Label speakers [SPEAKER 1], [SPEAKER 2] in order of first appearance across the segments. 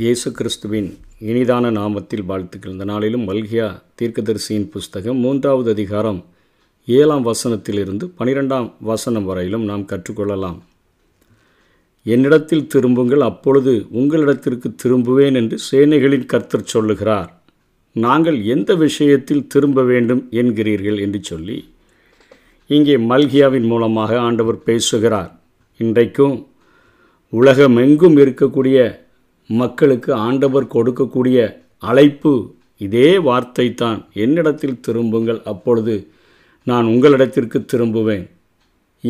[SPEAKER 1] இயேசு கிறிஸ்துவின் இனிதான நாமத்தில் வாழ்த்துக்கள் இந்த நாளிலும் மல்கியா தீர்க்கதரிசியின் புஸ்தகம் மூன்றாவது அதிகாரம் ஏழாம் வசனத்திலிருந்து பனிரெண்டாம் வசனம் வரையிலும் நாம் கற்றுக்கொள்ளலாம் என்னிடத்தில் திரும்புங்கள் அப்பொழுது உங்களிடத்திற்கு திரும்புவேன் என்று சேனைகளின் கர்த்தர் சொல்லுகிறார் நாங்கள் எந்த விஷயத்தில் திரும்ப வேண்டும் என்கிறீர்கள் என்று சொல்லி இங்கே மல்கியாவின் மூலமாக ஆண்டவர் பேசுகிறார் இன்றைக்கும் உலகமெங்கும் இருக்கக்கூடிய மக்களுக்கு ஆண்டவர் கொடுக்கக்கூடிய அழைப்பு இதே வார்த்தை தான் என்னிடத்தில் திரும்புங்கள் அப்பொழுது நான் உங்களிடத்திற்கு திரும்புவேன்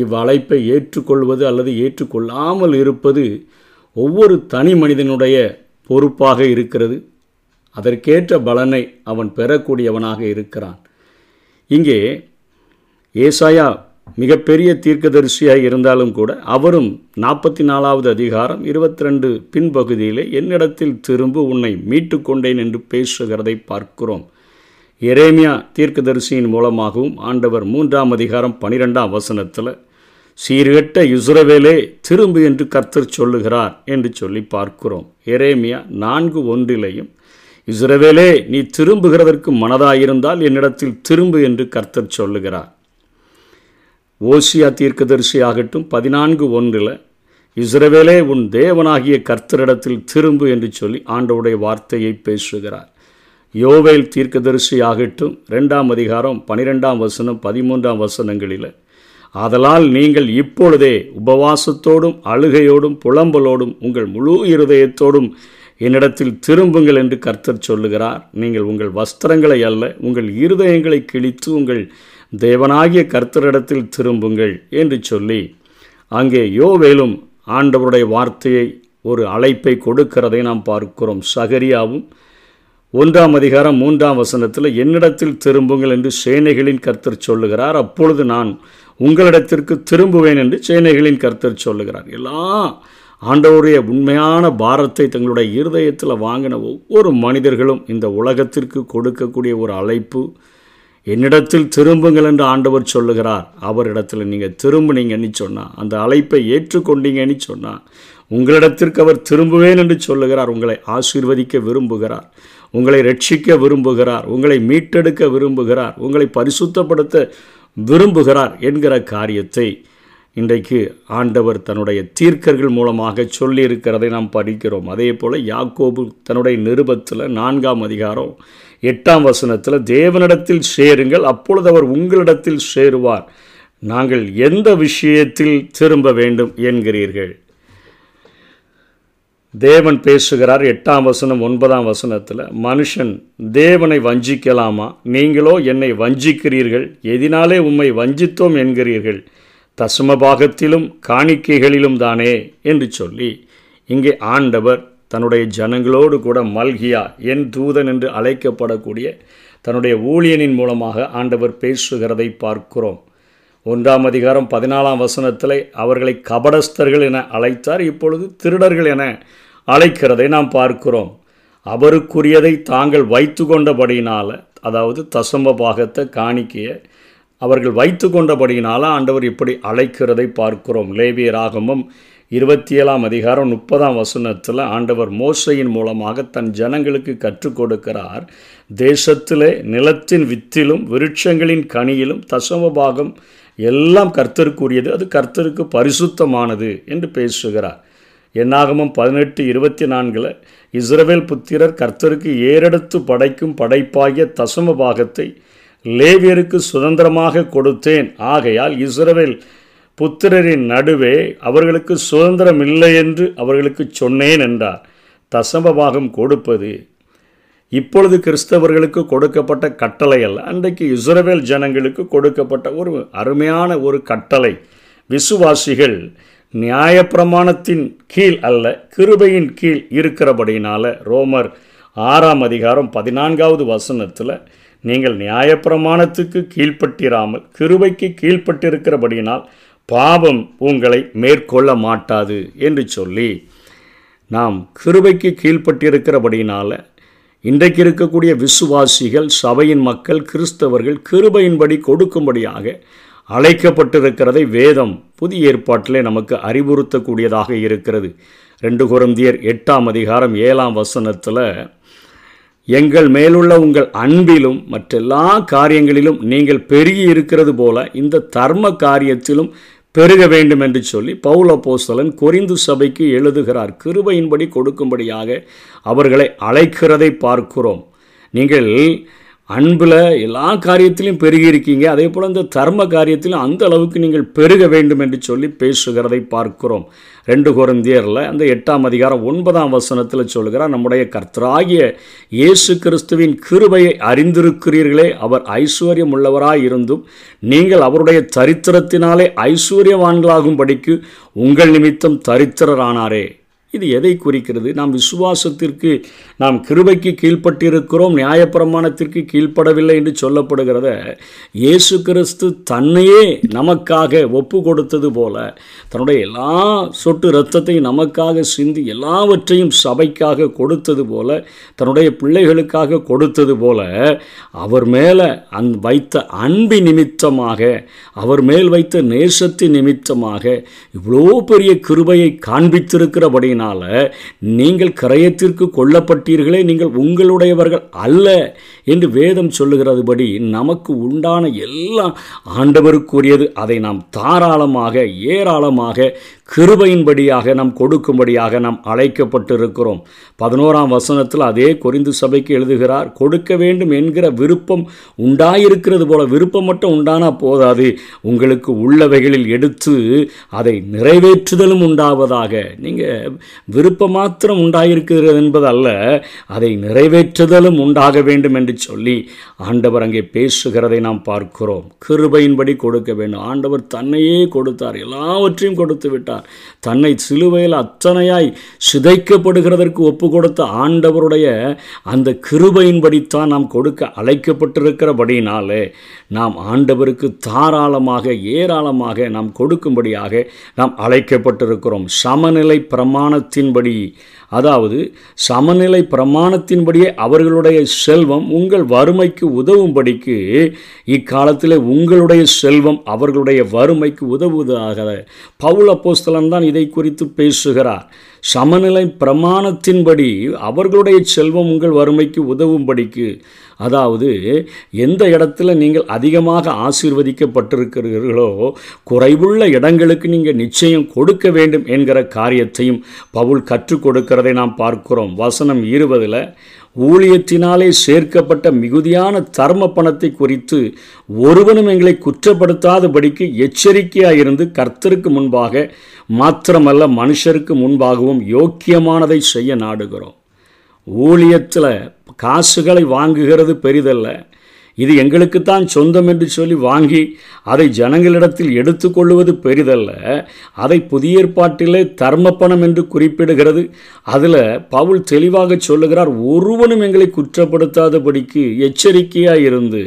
[SPEAKER 1] இவ்வழைப்பை ஏற்றுக்கொள்வது அல்லது ஏற்றுக்கொள்ளாமல் இருப்பது ஒவ்வொரு தனி மனிதனுடைய பொறுப்பாக இருக்கிறது அதற்கேற்ற பலனை அவன் பெறக்கூடியவனாக இருக்கிறான் இங்கே ஏசாயா மிகப்பெரிய தீர்க்கதரிசியாக இருந்தாலும் கூட அவரும் நாற்பத்தி நாலாவது அதிகாரம் இருபத்தி ரெண்டு பின்பகுதியிலே என்னிடத்தில் திரும்ப உன்னை மீட்டு கொண்டேன் என்று பேசுகிறதை பார்க்கிறோம் எரேமியா தீர்க்கதரிசியின் மூலமாகவும் ஆண்டவர் மூன்றாம் அதிகாரம் பனிரெண்டாம் வசனத்தில் சீர்கட்ட இசுரவேலே திரும்பு என்று கர்த்தர் சொல்லுகிறார் என்று சொல்லி பார்க்கிறோம் எரேமியா நான்கு ஒன்றிலையும் இசுரவேலே நீ திரும்புகிறதற்கு மனதாயிருந்தால் என்னிடத்தில் திரும்பு என்று கர்த்தர் சொல்லுகிறார் ஓசியா தீர்க்கதரிசி ஆகட்டும் பதினான்கு ஒன்றில் இஸ்ரவேலே உன் தேவனாகிய கர்த்தரிடத்தில் திரும்பு என்று சொல்லி ஆண்டவுடைய வார்த்தையை பேசுகிறார் யோவேல் தீர்க்கதரிசி ஆகட்டும் ரெண்டாம் அதிகாரம் பனிரெண்டாம் வசனம் பதிமூன்றாம் வசனங்களில் அதலால் நீங்கள் இப்பொழுதே உபவாசத்தோடும் அழுகையோடும் புலம்பலோடும் உங்கள் முழு இருதயத்தோடும் என்னிடத்தில் திரும்புங்கள் என்று கர்த்தர் சொல்லுகிறார் நீங்கள் உங்கள் வஸ்திரங்களை அல்ல உங்கள் இருதயங்களை கிழித்து உங்கள் தேவனாகிய கர்த்தரிடத்தில் திரும்புங்கள் என்று சொல்லி அங்கே யோவேலும் ஆண்டவருடைய வார்த்தையை ஒரு அழைப்பை கொடுக்கிறதை நாம் பார்க்கிறோம் சகரியாவும் ஒன்றாம் அதிகாரம் மூன்றாம் வசனத்தில் என்னிடத்தில் திரும்புங்கள் என்று சேனைகளின் கர்த்தர் சொல்லுகிறார் அப்பொழுது நான் உங்களிடத்திற்கு திரும்புவேன் என்று சேனைகளின் கர்த்தர் சொல்லுகிறார் எல்லாம் ஆண்டவருடைய உண்மையான பாரத்தை தங்களுடைய இருதயத்தில் வாங்கின ஒவ்வொரு மனிதர்களும் இந்த உலகத்திற்கு கொடுக்கக்கூடிய ஒரு அழைப்பு என்னிடத்தில் திரும்புங்கள் என்று ஆண்டவர் சொல்லுகிறார் அவரிடத்தில் நீங்கள் திரும்பினீங்கன்னு சொன்னால் அந்த அழைப்பை ஏற்றுக்கொண்டீங்கன்னு சொன்னால் உங்களிடத்திற்கு அவர் திரும்புவேன் என்று சொல்லுகிறார் உங்களை ஆசீர்வதிக்க விரும்புகிறார் உங்களை ரட்சிக்க விரும்புகிறார் உங்களை மீட்டெடுக்க விரும்புகிறார் உங்களை பரிசுத்தப்படுத்த விரும்புகிறார் என்கிற காரியத்தை இன்றைக்கு ஆண்டவர் தன்னுடைய தீர்க்கர்கள் மூலமாக சொல்லியிருக்கிறதை நாம் படிக்கிறோம் அதே போல் யாக்கோபு தன்னுடைய நிருபத்தில் நான்காம் அதிகாரம் எட்டாம் வசனத்தில் தேவனிடத்தில் சேருங்கள் அப்பொழுது அவர் உங்களிடத்தில் சேருவார் நாங்கள் எந்த விஷயத்தில் திரும்ப வேண்டும் என்கிறீர்கள் தேவன் பேசுகிறார் எட்டாம் வசனம் ஒன்பதாம் வசனத்தில் மனுஷன் தேவனை வஞ்சிக்கலாமா நீங்களோ என்னை வஞ்சிக்கிறீர்கள் எதினாலே உம்மை வஞ்சித்தோம் என்கிறீர்கள் தசமபாகத்திலும் காணிக்கைகளிலும் தானே என்று சொல்லி இங்கே ஆண்டவர் தன்னுடைய ஜனங்களோடு கூட மல்கியா என் தூதன் என்று அழைக்கப்படக்கூடிய தன்னுடைய ஊழியனின் மூலமாக ஆண்டவர் பேசுகிறதை பார்க்கிறோம் ஒன்றாம் அதிகாரம் பதினாலாம் வசனத்தில் அவர்களை கபடஸ்தர்கள் என அழைத்தார் இப்பொழுது திருடர்கள் என அழைக்கிறதை நாம் பார்க்கிறோம் அவருக்குரியதை தாங்கள் வைத்து கொண்டபடியினால் அதாவது தசம்ப பாகத்தை காணிக்கையை அவர்கள் வைத்து கொண்டபடியினால ஆண்டவர் இப்படி அழைக்கிறதை பார்க்கிறோம் லேவியராகமும் இருபத்தி ஏழாம் அதிகாரம் முப்பதாம் வசனத்தில் ஆண்டவர் மோசையின் மூலமாக தன் ஜனங்களுக்கு கற்றுக் கொடுக்கிறார் தேசத்திலே நிலத்தின் வித்திலும் விருட்சங்களின் கனியிலும் தசம பாகம் எல்லாம் கர்த்தருக்குரியது அது கர்த்தருக்கு பரிசுத்தமானது என்று பேசுகிறார் என்னாகமும் பதினெட்டு இருபத்தி நான்கில் இஸ்ரவேல் புத்திரர் கர்த்தருக்கு ஏறெடுத்து படைக்கும் படைப்பாகிய தசம பாகத்தை லேவியருக்கு சுதந்திரமாக கொடுத்தேன் ஆகையால் இஸ்ரவேல் புத்திரரின் நடுவே அவர்களுக்கு சுதந்திரம் இல்லை என்று அவர்களுக்கு சொன்னேன் என்றார் தசமபாகம் கொடுப்பது இப்பொழுது கிறிஸ்தவர்களுக்கு கொடுக்கப்பட்ட கட்டளை அல்ல அன்றைக்கு இஸ்ரவேல் ஜனங்களுக்கு கொடுக்கப்பட்ட ஒரு அருமையான ஒரு கட்டளை விசுவாசிகள் நியாயப்பிரமாணத்தின் கீழ் அல்ல கிருபையின் கீழ் இருக்கிறபடியினால் ரோமர் ஆறாம் அதிகாரம் பதினான்காவது வசனத்தில் நீங்கள் நியாயப்பிரமாணத்துக்கு கீழ்ப்பட்டிராமல் கிருபைக்கு கீழ்ப்பட்டிருக்கிறபடியினால் பாவம் உங்களை மேற்கொள்ள மாட்டாது என்று சொல்லி நாம் கிருபைக்கு கீழ்ப்பட்டிருக்கிறபடியினால் இன்றைக்கு இருக்கக்கூடிய விசுவாசிகள் சபையின் மக்கள் கிறிஸ்தவர்கள் கிருபையின்படி கொடுக்கும்படியாக அழைக்கப்பட்டிருக்கிறதை வேதம் புதிய ஏற்பாட்டிலே நமக்கு அறிவுறுத்தக்கூடியதாக இருக்கிறது ரெண்டு குரந்தியர் எட்டாம் அதிகாரம் ஏழாம் வசனத்தில் எங்கள் மேலுள்ள உங்கள் அன்பிலும் மற்றெல்லா காரியங்களிலும் நீங்கள் பெருகி இருக்கிறது போல இந்த தர்ம காரியத்திலும் பெருக வேண்டும் என்று சொல்லி பவுல போஸ்தலன் கொரிந்து சபைக்கு எழுதுகிறார் கிருபையின்படி கொடுக்கும்படியாக அவர்களை அழைக்கிறதை பார்க்கிறோம் நீங்கள் அன்பில் எல்லா காரியத்திலையும் பெருகி இருக்கீங்க அதே போல் இந்த தர்ம காரியத்திலும் அந்த அளவுக்கு நீங்கள் பெருக வேண்டும் என்று சொல்லி பேசுகிறதை பார்க்கிறோம் ரெண்டு குரந்தியரில் அந்த எட்டாம் அதிகாரம் ஒன்பதாம் வசனத்தில் சொல்கிறார் நம்முடைய கர்த்தராகிய இயேசு கிறிஸ்துவின் கிருபையை அறிந்திருக்கிறீர்களே அவர் ஐஸ்வர்யம் உள்ளவராக இருந்தும் நீங்கள் அவருடைய தரித்திரத்தினாலே ஐஸ்வர்யவான்களாகும்படிக்கு உங்கள் நிமித்தம் தரித்திரரானாரே இது எதை குறிக்கிறது நாம் விசுவாசத்திற்கு நாம் கிருபைக்கு கீழ்ப்பட்டிருக்கிறோம் நியாயப்பிரமாணத்திற்கு கீழ்ப்படவில்லை என்று சொல்லப்படுகிறத இயேசு கிறிஸ்து தன்னையே நமக்காக ஒப்பு கொடுத்தது போல தன்னுடைய எல்லா சொட்டு இரத்தத்தையும் நமக்காக சிந்தி எல்லாவற்றையும் சபைக்காக கொடுத்தது போல தன்னுடைய பிள்ளைகளுக்காக கொடுத்தது போல அவர் மேலே அந் வைத்த அன்பி நிமித்தமாக அவர் மேல் வைத்த நேசத்தின் நிமித்தமாக இவ்வளோ பெரிய கிருபையை காண்பித்திருக்கிறபடி ஆனபடியினால நீங்கள் கிரயத்திற்கு கொல்லப்பட்டீர்களே நீங்கள் உங்களுடையவர்கள் அல்ல என்று வேதம் சொல்லுகிறதுபடி நமக்கு உண்டான எல்லாம் ஆண்டவருக்குரியது அதை நாம் தாராளமாக ஏராளமாக கிருபையின்படியாக நாம் கொடுக்கும்படியாக நாம் அழைக்கப்பட்டிருக்கிறோம் பதினோராம் வசனத்தில் அதே குறைந்து சபைக்கு எழுதுகிறார் கொடுக்க வேண்டும் என்கிற விருப்பம் உண்டாயிருக்கிறது போல விருப்பம் மட்டும் உண்டானா போதாது உங்களுக்கு உள்ளவைகளில் எடுத்து அதை நிறைவேற்றுதலும் உண்டாவதாக நீங்கள் விருப்பம் மாத்திரம் உண்டாயிருக்கிறது என்பது அல்ல அதை நிறைவேற்றுதலும் உண்டாக வேண்டும் என்று சொல்லி ஆண்டவர் அங்கே பேசுகிறதை நாம் பார்க்கிறோம் கிருபையின்படி கொடுக்க வேண்டும் ஆண்டவர் தன்னையே கொடுத்தார் எல்லாவற்றையும் கொடுத்து விட்டார் தன்னை சிலுவையில் அத்தனையாய் சிதைக்கப்படுகிறதற்கு ஒப்பு கொடுத்த ஆண்டவருடைய அந்த கிருபையின்படித்தான் நாம் கொடுக்க அழைக்கப்பட்டிருக்கிறபடினாலே நாம் ஆண்டவருக்கு தாராளமாக ஏராளமாக நாம் கொடுக்கும்படியாக நாம் அழைக்கப்பட்டிருக்கிறோம் சமநிலை பிரமாண ஞானத்தின்படி அதாவது சமநிலை பிரமாணத்தின்படியே அவர்களுடைய செல்வம் உங்கள் வறுமைக்கு உதவும்படிக்கு இக்காலத்தில் உங்களுடைய செல்வம் அவர்களுடைய வறுமைக்கு உதவுவதாக பவுல போஸ்தலன் தான் இதை குறித்து பேசுகிறார் சமநிலை பிரமாணத்தின்படி அவர்களுடைய செல்வம் உங்கள் வறுமைக்கு உதவும்படிக்கு அதாவது எந்த இடத்துல நீங்கள் அதிகமாக ஆசீர்வதிக்கப்பட்டிருக்கிறீர்களோ குறைவுள்ள இடங்களுக்கு நீங்கள் நிச்சயம் கொடுக்க வேண்டும் என்கிற காரியத்தையும் பவுல் கற்றுக் இருக்கிறதை நாம் பார்க்கிறோம் வசனம் இருபதில் ஊழியத்தினாலே சேர்க்கப்பட்ட மிகுதியான தர்ம பணத்தை குறித்து ஒருவனும் எங்களை குற்றப்படுத்தாதபடிக்கு எச்சரிக்கையாக இருந்து கர்த்தருக்கு முன்பாக மாத்திரமல்ல மனுஷருக்கு முன்பாகவும் யோக்கியமானதை செய்ய நாடுகிறோம் ஊழியத்தில் காசுகளை வாங்குகிறது பெரிதல்ல இது எங்களுக்குத்தான் சொந்தம் என்று சொல்லி வாங்கி அதை ஜனங்களிடத்தில் எடுத்துக்கொள்வது பெரிதல்ல அதை புதிய ஏற்பாட்டிலே தர்ம பணம் என்று குறிப்பிடுகிறது அதில் பவுல் தெளிவாக சொல்லுகிறார் ஒருவனும் எங்களை குற்றப்படுத்தாதபடிக்கு எச்சரிக்கையாக இருந்து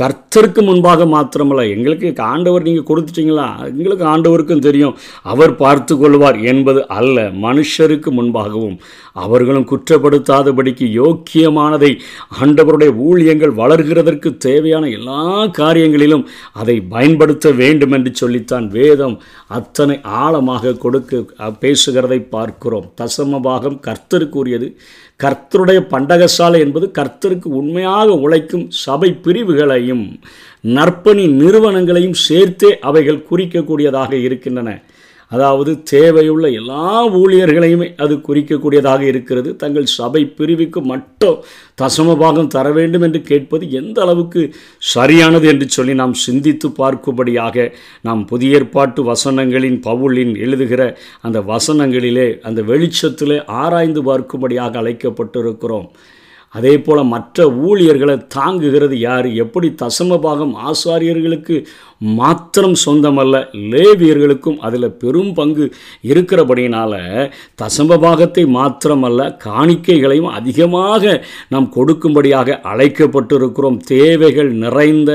[SPEAKER 1] கர்த்தருக்கு முன்பாக மாத்திரமல்ல எங்களுக்கு ஆண்டவர் நீங்கள் கொடுத்துட்டீங்களா எங்களுக்கு ஆண்டவருக்கும் தெரியும் அவர் பார்த்து கொள்வார் என்பது அல்ல மனுஷருக்கு முன்பாகவும் அவர்களும் குற்றப்படுத்தாதபடிக்கு யோக்கியமானதை ஆண்டவருடைய ஊழியங்கள் வளர்கிறதற்கு தேவையான எல்லா காரியங்களிலும் அதை பயன்படுத்த வேண்டும் என்று சொல்லித்தான் வேதம் அத்தனை ஆழமாக கொடுக்க பேசுகிறதை பார்க்கிறோம் தசமபாகம் கர்த்தருக்குரியது கர்த்தருடைய பண்டகசாலை என்பது கர்த்தருக்கு உண்மையாக உழைக்கும் சபை பிரிவுகளை நிறுவனங்களையும் நற்பணி நிறுவனங்களையும் சேர்த்தே அவைகள் குறிக்கக்கூடியதாக இருக்கின்றன அதாவது தேவையுள்ள எல்லா ஊழியர்களையுமே அது குறிக்கக்கூடியதாக இருக்கிறது தங்கள் சபை பிரிவுக்கு மட்டும் தசமபாகம் தர வேண்டும் என்று கேட்பது எந்த அளவுக்கு சரியானது என்று சொல்லி நாம் சிந்தித்து பார்க்கும்படியாக நாம் புதிய ஏற்பாட்டு வசனங்களின் பவுலின் எழுதுகிற அந்த வசனங்களிலே அந்த வெளிச்சத்திலே ஆராய்ந்து பார்க்கும்படியாக அழைக்கப்பட்டிருக்கிறோம் அதே போல் மற்ற ஊழியர்களை தாங்குகிறது யார் எப்படி தசமபாகம் ஆசாரியர்களுக்கு மாத்திரம் சொந்தமல்ல லேவியர்களுக்கும் அதில் பெரும் பங்கு இருக்கிறபடியினால் தசமபாகத்தை மாத்திரமல்ல காணிக்கைகளையும் அதிகமாக நாம் கொடுக்கும்படியாக அழைக்கப்பட்டிருக்கிறோம் தேவைகள் நிறைந்த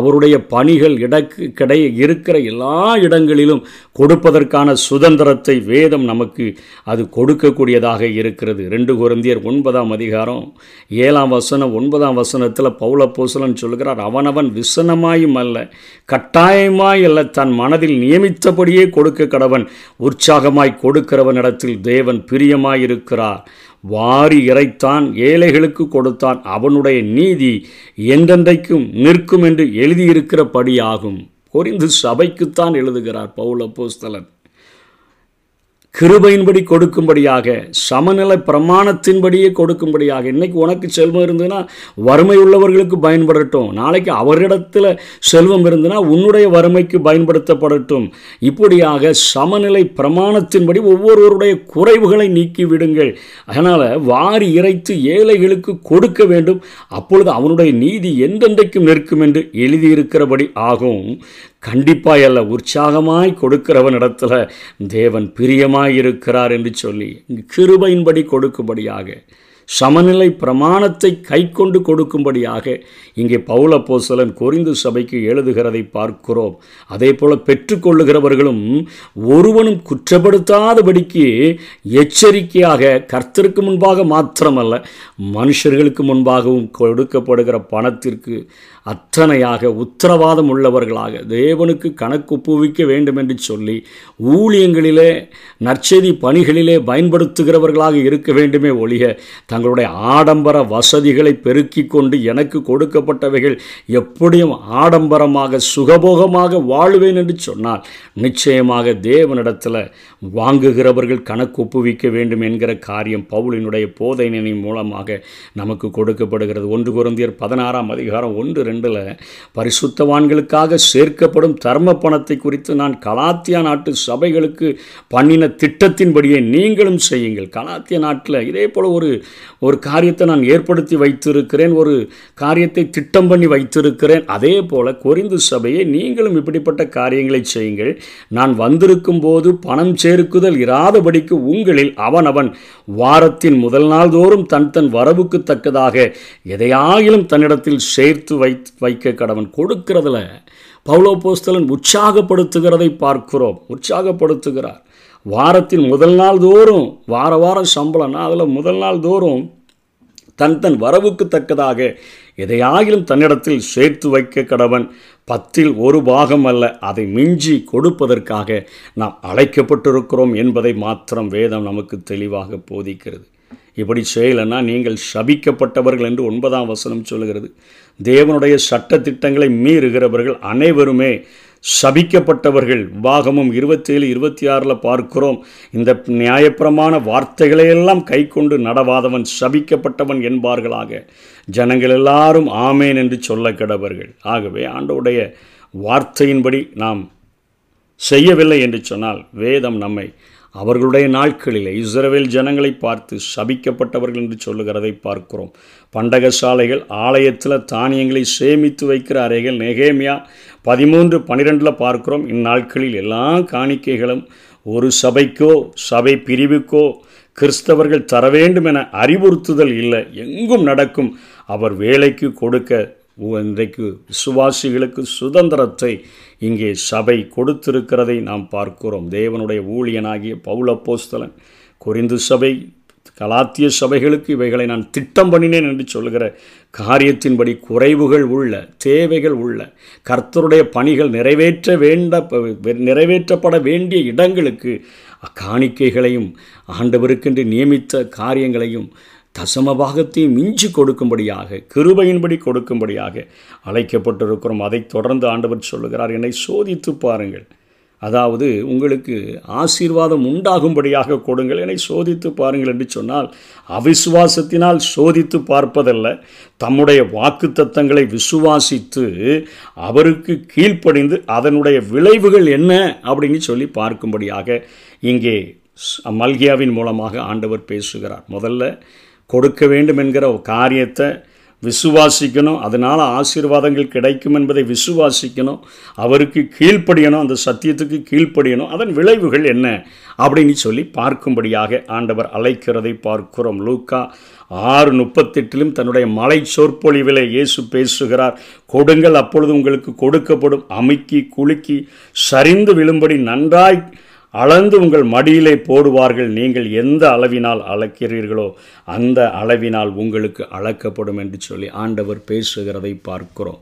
[SPEAKER 1] அவருடைய பணிகள் இடக்கு கிடை இருக்கிற எல்லா இடங்களிலும் கொடுப்பதற்கான சுதந்திரத்தை வேதம் நமக்கு அது கொடுக்கக்கூடியதாக இருக்கிறது ரெண்டு குருந்தியர் ஒன்பதாம் அதிகாரம் ஏழாம் வசனம் ஒன்பதாம் வசனத்தில் பௌல பூசலன் சொல்கிறார் அவனவன் விசனமாயும் அல்ல கட்டாயமாய் அல்ல தன் மனதில் நியமித்தபடியே கொடுக்க கடவன் உற்சாகமாய் கொடுக்கிறவனிடத்தில் தேவன் பிரியமாயிருக்கிறார் வாரி இறைத்தான் ஏழைகளுக்கு கொடுத்தான் அவனுடைய நீதி என்றென்றைக்கும் நிற்கும் என்று எழுதியிருக்கிறபடியாகும் பொறிந்து சபைக்குத்தான் எழுதுகிறார் பௌல போஸ்தலன் கிருபையின்படி கொடுக்கும்படியாக சமநிலை பிரமாணத்தின்படியே கொடுக்கும்படியாக இன்னைக்கு உனக்கு செல்வம் இருந்ததுன்னா வறுமை உள்ளவர்களுக்கு பயன்படட்டும் நாளைக்கு அவரிடத்தில் செல்வம் இருந்ததுன்னா உன்னுடைய வறுமைக்கு பயன்படுத்தப்படட்டும் இப்படியாக சமநிலை பிரமாணத்தின்படி ஒவ்வொருவருடைய குறைவுகளை நீக்கி விடுங்கள் அதனால் வாரி இறைத்து ஏழைகளுக்கு கொடுக்க வேண்டும் அப்பொழுது அவனுடைய நீதி எந்தெந்தைக்கும் நிற்கும் என்று எழுதியிருக்கிறபடி ஆகும் கண்டிப்பாக அல்ல உற்சாகமாய் கொடுக்கிறவனிடத்தில் தேவன் பிரியமாய் இருக்கிறார் என்று சொல்லி கிருபையின்படி கொடுக்கும்படியாக சமநிலை பிரமாணத்தை கை கொண்டு கொடுக்கும்படியாக இங்கே பவுல போசலன் கொரிந்து சபைக்கு எழுதுகிறதை பார்க்கிறோம் அதே போல பெற்றுக்கொள்ளுகிறவர்களும் ஒருவனும் குற்றப்படுத்தாதபடிக்கு எச்சரிக்கையாக கர்த்தருக்கு முன்பாக மாத்திரமல்ல மனுஷர்களுக்கு முன்பாகவும் கொடுக்கப்படுகிற பணத்திற்கு அத்தனையாக உத்தரவாதம் உள்ளவர்களாக தேவனுக்கு கணக்கு ஒப்புவிக்க வேண்டும் என்று சொல்லி ஊழியங்களிலே நற்செய்தி பணிகளிலே பயன்படுத்துகிறவர்களாக இருக்க வேண்டுமே ஒழிய தங்களுடைய ஆடம்பர வசதிகளை பெருக்கி கொண்டு எனக்கு கொடுக்கப்பட்டவைகள் எப்படியும் ஆடம்பரமாக சுகபோகமாக வாழ்வேன் என்று சொன்னால் நிச்சயமாக தேவனிடத்தில் வாங்குகிறவர்கள் கணக்கு ஒப்புவிக்க வேண்டும் என்கிற காரியம் பவுலினுடைய போதையினை மூலமாக நமக்கு கொடுக்கப்படுகிறது ஒன்று குருந்தியர் பதினாறாம் அதிகாரம் ஒன்று ரெண்டில் பரிசுத்தவான்களுக்காக சேர்க்கப்படும் தர்ம பணத்தை குறித்து நான் கலாத்தியா நாட்டு சபைகளுக்கு பண்ணின திட்டத்தின்படியே நீங்களும் செய்யுங்கள் கலாத்திய நாட்டில் இதே போல் ஒரு ஒரு காரியத்தை நான் ஏற்படுத்தி வைத்திருக்கிறேன் ஒரு காரியத்தை திட்டம் பண்ணி வைத்திருக்கிறேன் அதே போல் குறைந்து சபையை நீங்களும் இப்படிப்பட்ட காரியங்களை செய்யுங்கள் நான் வந்திருக்கும் போது பணம் சேர்க்குதல் இராதபடிக்கு உங்களில் அவன் அவன் வாரத்தின் முதல் நாள் தோறும் தன் தன் வரவுக்கு தக்கதாக எதையாகிலும் தன்னிடத்தில் சேர்த்து வை வைக்க கடவன் கொடுக்கிறதுல பவுலோ போஸ்தலன் உற்சாகப்படுத்துகிறதை பார்க்கிறோம் உற்சாகப்படுத்துகிறார் வாரத்தின் முதல் நாள் தோறும் வார வாரம் சம்பளம்னா அதில் முதல் நாள் தோறும் தன் தன் வரவுக்கு தக்கதாக எதையாகிலும் தன்னிடத்தில் சேர்த்து வைக்க கடவன் பத்தில் ஒரு பாகம் அல்ல அதை மிஞ்சி கொடுப்பதற்காக நாம் அழைக்கப்பட்டிருக்கிறோம் என்பதை மாத்திரம் வேதம் நமக்கு தெளிவாக போதிக்கிறது இப்படி செய்யலைன்னா நீங்கள் சபிக்கப்பட்டவர்கள் என்று ஒன்பதாம் வசனம் சொல்கிறது தேவனுடைய சட்ட திட்டங்களை மீறுகிறவர்கள் அனைவருமே சபிக்கப்பட்டவர்கள் வாகமும் இருபத்தேழு இருபத்தி ஆறில் பார்க்கிறோம் இந்த நியாயப்பிரமான வார்த்தைகளையெல்லாம் கை கொண்டு நடவாதவன் சபிக்கப்பட்டவன் என்பார்களாக ஜனங்கள் எல்லாரும் ஆமேன் என்று சொல்ல கிடவர்கள் ஆகவே ஆண்டோடைய வார்த்தையின்படி நாம் செய்யவில்லை என்று சொன்னால் வேதம் நம்மை அவர்களுடைய நாட்களில் இஸ்ரவேல் ஜனங்களை பார்த்து சபிக்கப்பட்டவர்கள் என்று சொல்லுகிறதை பார்க்கிறோம் பண்டக சாலைகள் ஆலயத்தில் தானியங்களை சேமித்து வைக்கிற அறைகள் நெகேமியா பதிமூன்று பன்னிரெண்டில் பார்க்கிறோம் இந்நாட்களில் எல்லா காணிக்கைகளும் ஒரு சபைக்கோ சபை பிரிவுக்கோ கிறிஸ்தவர்கள் தர வேண்டும் என அறிவுறுத்துதல் இல்லை எங்கும் நடக்கும் அவர் வேலைக்கு கொடுக்க இன்றைக்கு விசுவாசிகளுக்கு சுதந்திரத்தை இங்கே சபை கொடுத்திருக்கிறதை நாம் பார்க்கிறோம் தேவனுடைய ஊழியனாகிய பௌலப்போஸ்தலன் குறிந்து சபை கலாத்திய சபைகளுக்கு இவைகளை நான் திட்டம் பண்ணினேன் என்று சொல்கிற காரியத்தின்படி குறைவுகள் உள்ள தேவைகள் உள்ள கர்த்தருடைய பணிகள் நிறைவேற்ற வேண்ட நிறைவேற்றப்பட வேண்டிய இடங்களுக்கு காணிக்கைகளையும் ஆண்டவருக்கென்று நியமித்த காரியங்களையும் தசம மிஞ்சி கொடுக்கும்படியாக கிருபையின்படி கொடுக்கும்படியாக அழைக்கப்பட்டிருக்கிறோம் அதை தொடர்ந்து ஆண்டவர் சொல்லுகிறார் என்னை சோதித்து பாருங்கள் அதாவது உங்களுக்கு ஆசீர்வாதம் உண்டாகும்படியாக கொடுங்கள் என்னை சோதித்து பாருங்கள் என்று சொன்னால் அவிசுவாசத்தினால் சோதித்து பார்ப்பதல்ல தம்முடைய வாக்கு தத்தங்களை விசுவாசித்து அவருக்கு கீழ்ப்படிந்து அதனுடைய விளைவுகள் என்ன அப்படின்னு சொல்லி பார்க்கும்படியாக இங்கே மல்கியாவின் மூலமாக ஆண்டவர் பேசுகிறார் முதல்ல கொடுக்க வேண்டும் என்கிற காரியத்தை விசுவாசிக்கணும் அதனால் ஆசீர்வாதங்கள் கிடைக்கும் என்பதை விசுவாசிக்கணும் அவருக்கு கீழ்ப்படியணும் அந்த சத்தியத்துக்கு கீழ்ப்படியணும் அதன் விளைவுகள் என்ன அப்படின்னு சொல்லி பார்க்கும்படியாக ஆண்டவர் அழைக்கிறதை பார்க்கிறோம் லூக்கா ஆறு முப்பத்தெட்டிலும் தன்னுடைய மலை சொற்பொழிவிலே இயேசு பேசுகிறார் கொடுங்கள் அப்பொழுது உங்களுக்கு கொடுக்கப்படும் அமுக்கி குலுக்கி சரிந்து விழும்படி நன்றாய் அளந்து உங்கள் மடியிலே போடுவார்கள் நீங்கள் எந்த அளவினால் அளக்கிறீர்களோ அந்த அளவினால் உங்களுக்கு அளக்கப்படும் என்று சொல்லி ஆண்டவர் பேசுகிறதை பார்க்கிறோம்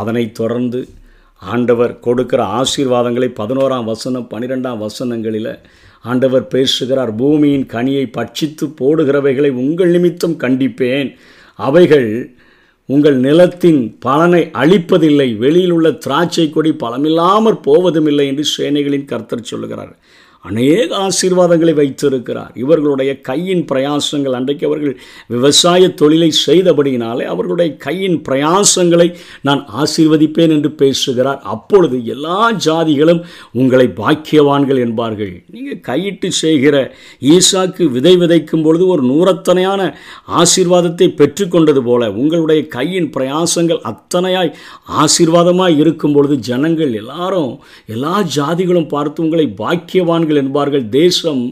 [SPEAKER 1] அதனைத் தொடர்ந்து ஆண்டவர் கொடுக்கிற ஆசீர்வாதங்களை பதினோராம் வசனம் பன்னிரெண்டாம் வசனங்களில் ஆண்டவர் பேசுகிறார் பூமியின் கனியை பட்சித்து போடுகிறவைகளை உங்கள் நிமித்தம் கண்டிப்பேன் அவைகள் உங்கள் நிலத்தின் பலனை அழிப்பதில்லை வெளியில் உள்ள திராட்சை கொடி பலமில்லாமற் போவதும் இல்லை என்று சேனைகளின் கர்த்தர் சொல்லுகிறார் அநேக ஆசீர்வாதங்களை வைத்திருக்கிறார் இவர்களுடைய கையின் பிரயாசங்கள் அன்றைக்கு அவர்கள் விவசாய தொழிலை செய்தபடியினாலே அவர்களுடைய கையின் பிரயாசங்களை நான் ஆசீர்வதிப்பேன் என்று பேசுகிறார் அப்பொழுது எல்லா ஜாதிகளும் உங்களை பாக்கியவான்கள் என்பார்கள் நீங்கள் கையிட்டு செய்கிற ஈசாக்கு விதை விதைக்கும் பொழுது ஒரு நூறத்தனையான ஆசீர்வாதத்தை பெற்றுக்கொண்டது போல உங்களுடைய கையின் பிரயாசங்கள் அத்தனையாய் ஆசீர்வாதமாக இருக்கும் பொழுது ஜனங்கள் எல்லாரும் எல்லா ஜாதிகளும் பார்த்து உங்களை பாக்கியவான்கள் விரும்புவார்கள் என்பார்கள் தேசம்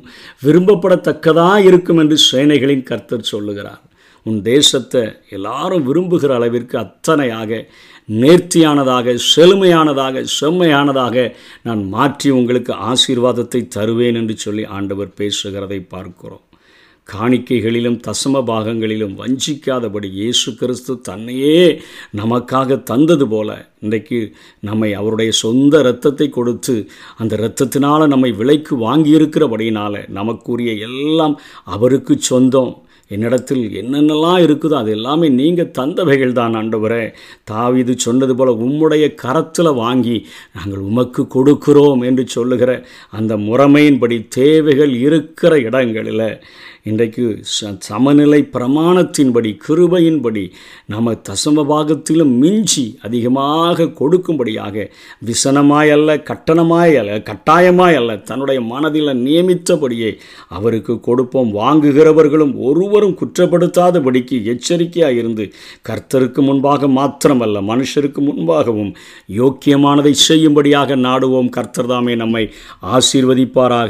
[SPEAKER 1] விரும்பப்படத்தக்கதா இருக்கும் என்று சேனைகளின் கர்த்தர் சொல்லுகிறார் உன் தேசத்தை எல்லாரும் விரும்புகிற அளவிற்கு அத்தனையாக நேர்த்தியானதாக செழுமையானதாக செம்மையானதாக நான் மாற்றி உங்களுக்கு ஆசீர்வாதத்தை தருவேன் என்று சொல்லி ஆண்டவர் பேசுகிறதை பார்க்கிறோம் காணிக்கைகளிலும் தசம பாகங்களிலும் வஞ்சிக்காதபடி இயேசு கிறிஸ்து தன்னையே நமக்காக தந்தது போல இன்றைக்கு நம்மை அவருடைய சொந்த இரத்தத்தை கொடுத்து அந்த இரத்தத்தினால் நம்மை விலைக்கு வாங்கியிருக்கிறபடியினால் நமக்குரிய எல்லாம் அவருக்கு சொந்தம் என்னிடத்தில் என்னென்னலாம் இருக்குதோ அது எல்லாமே நீங்கள் தந்தவைகள் தான் ஆண்டவரே தாவிது சொன்னது போல் உம்முடைய கரத்தில் வாங்கி நாங்கள் உமக்கு கொடுக்கிறோம் என்று சொல்லுகிற அந்த முறைமையின்படி தேவைகள் இருக்கிற இடங்களில் இன்றைக்கு ச சமநிலை பிரமாணத்தின்படி கிருபையின்படி நம்ம தசம பாகத்திலும் மிஞ்சி அதிகமாக கொடுக்கும்படியாக விசனமாய் அல்ல கட்டணமாய் அல்ல கட்டாயமாய் அல்ல தன்னுடைய மனதில் நியமித்தபடியே அவருக்கு கொடுப்போம் வாங்குகிறவர்களும் ஒருவரும் குற்றப்படுத்தாதபடிக்கு எச்சரிக்கையாக இருந்து கர்த்தருக்கு முன்பாக மாத்திரமல்ல மனுஷருக்கு முன்பாகவும் யோக்கியமானதை செய்யும்படியாக நாடுவோம் கர்த்தர் தாமே நம்மை ஆசீர்வதிப்பாராக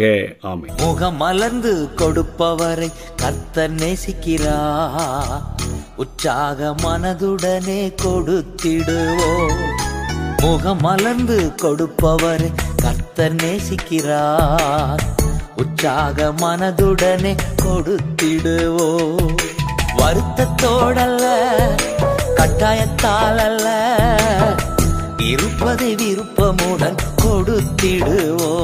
[SPEAKER 1] ஆமை முகமலர்ந்து கொடுப்பவரை உங்களை கத்தர் நேசிக்கிறா உற்சாக மனதுடனே கொடுத்திடுவோ முகம் மலர்ந்து கொடுப்பவர் கத்தர் நேசிக்கிறா உற்சாக மனதுடனே கொடுத்திடுவோ வருத்தத்தோடல்ல கட்டாயத்தால் அல்ல இருப்பதை விருப்பமுடன் கொடுத்திடுவோ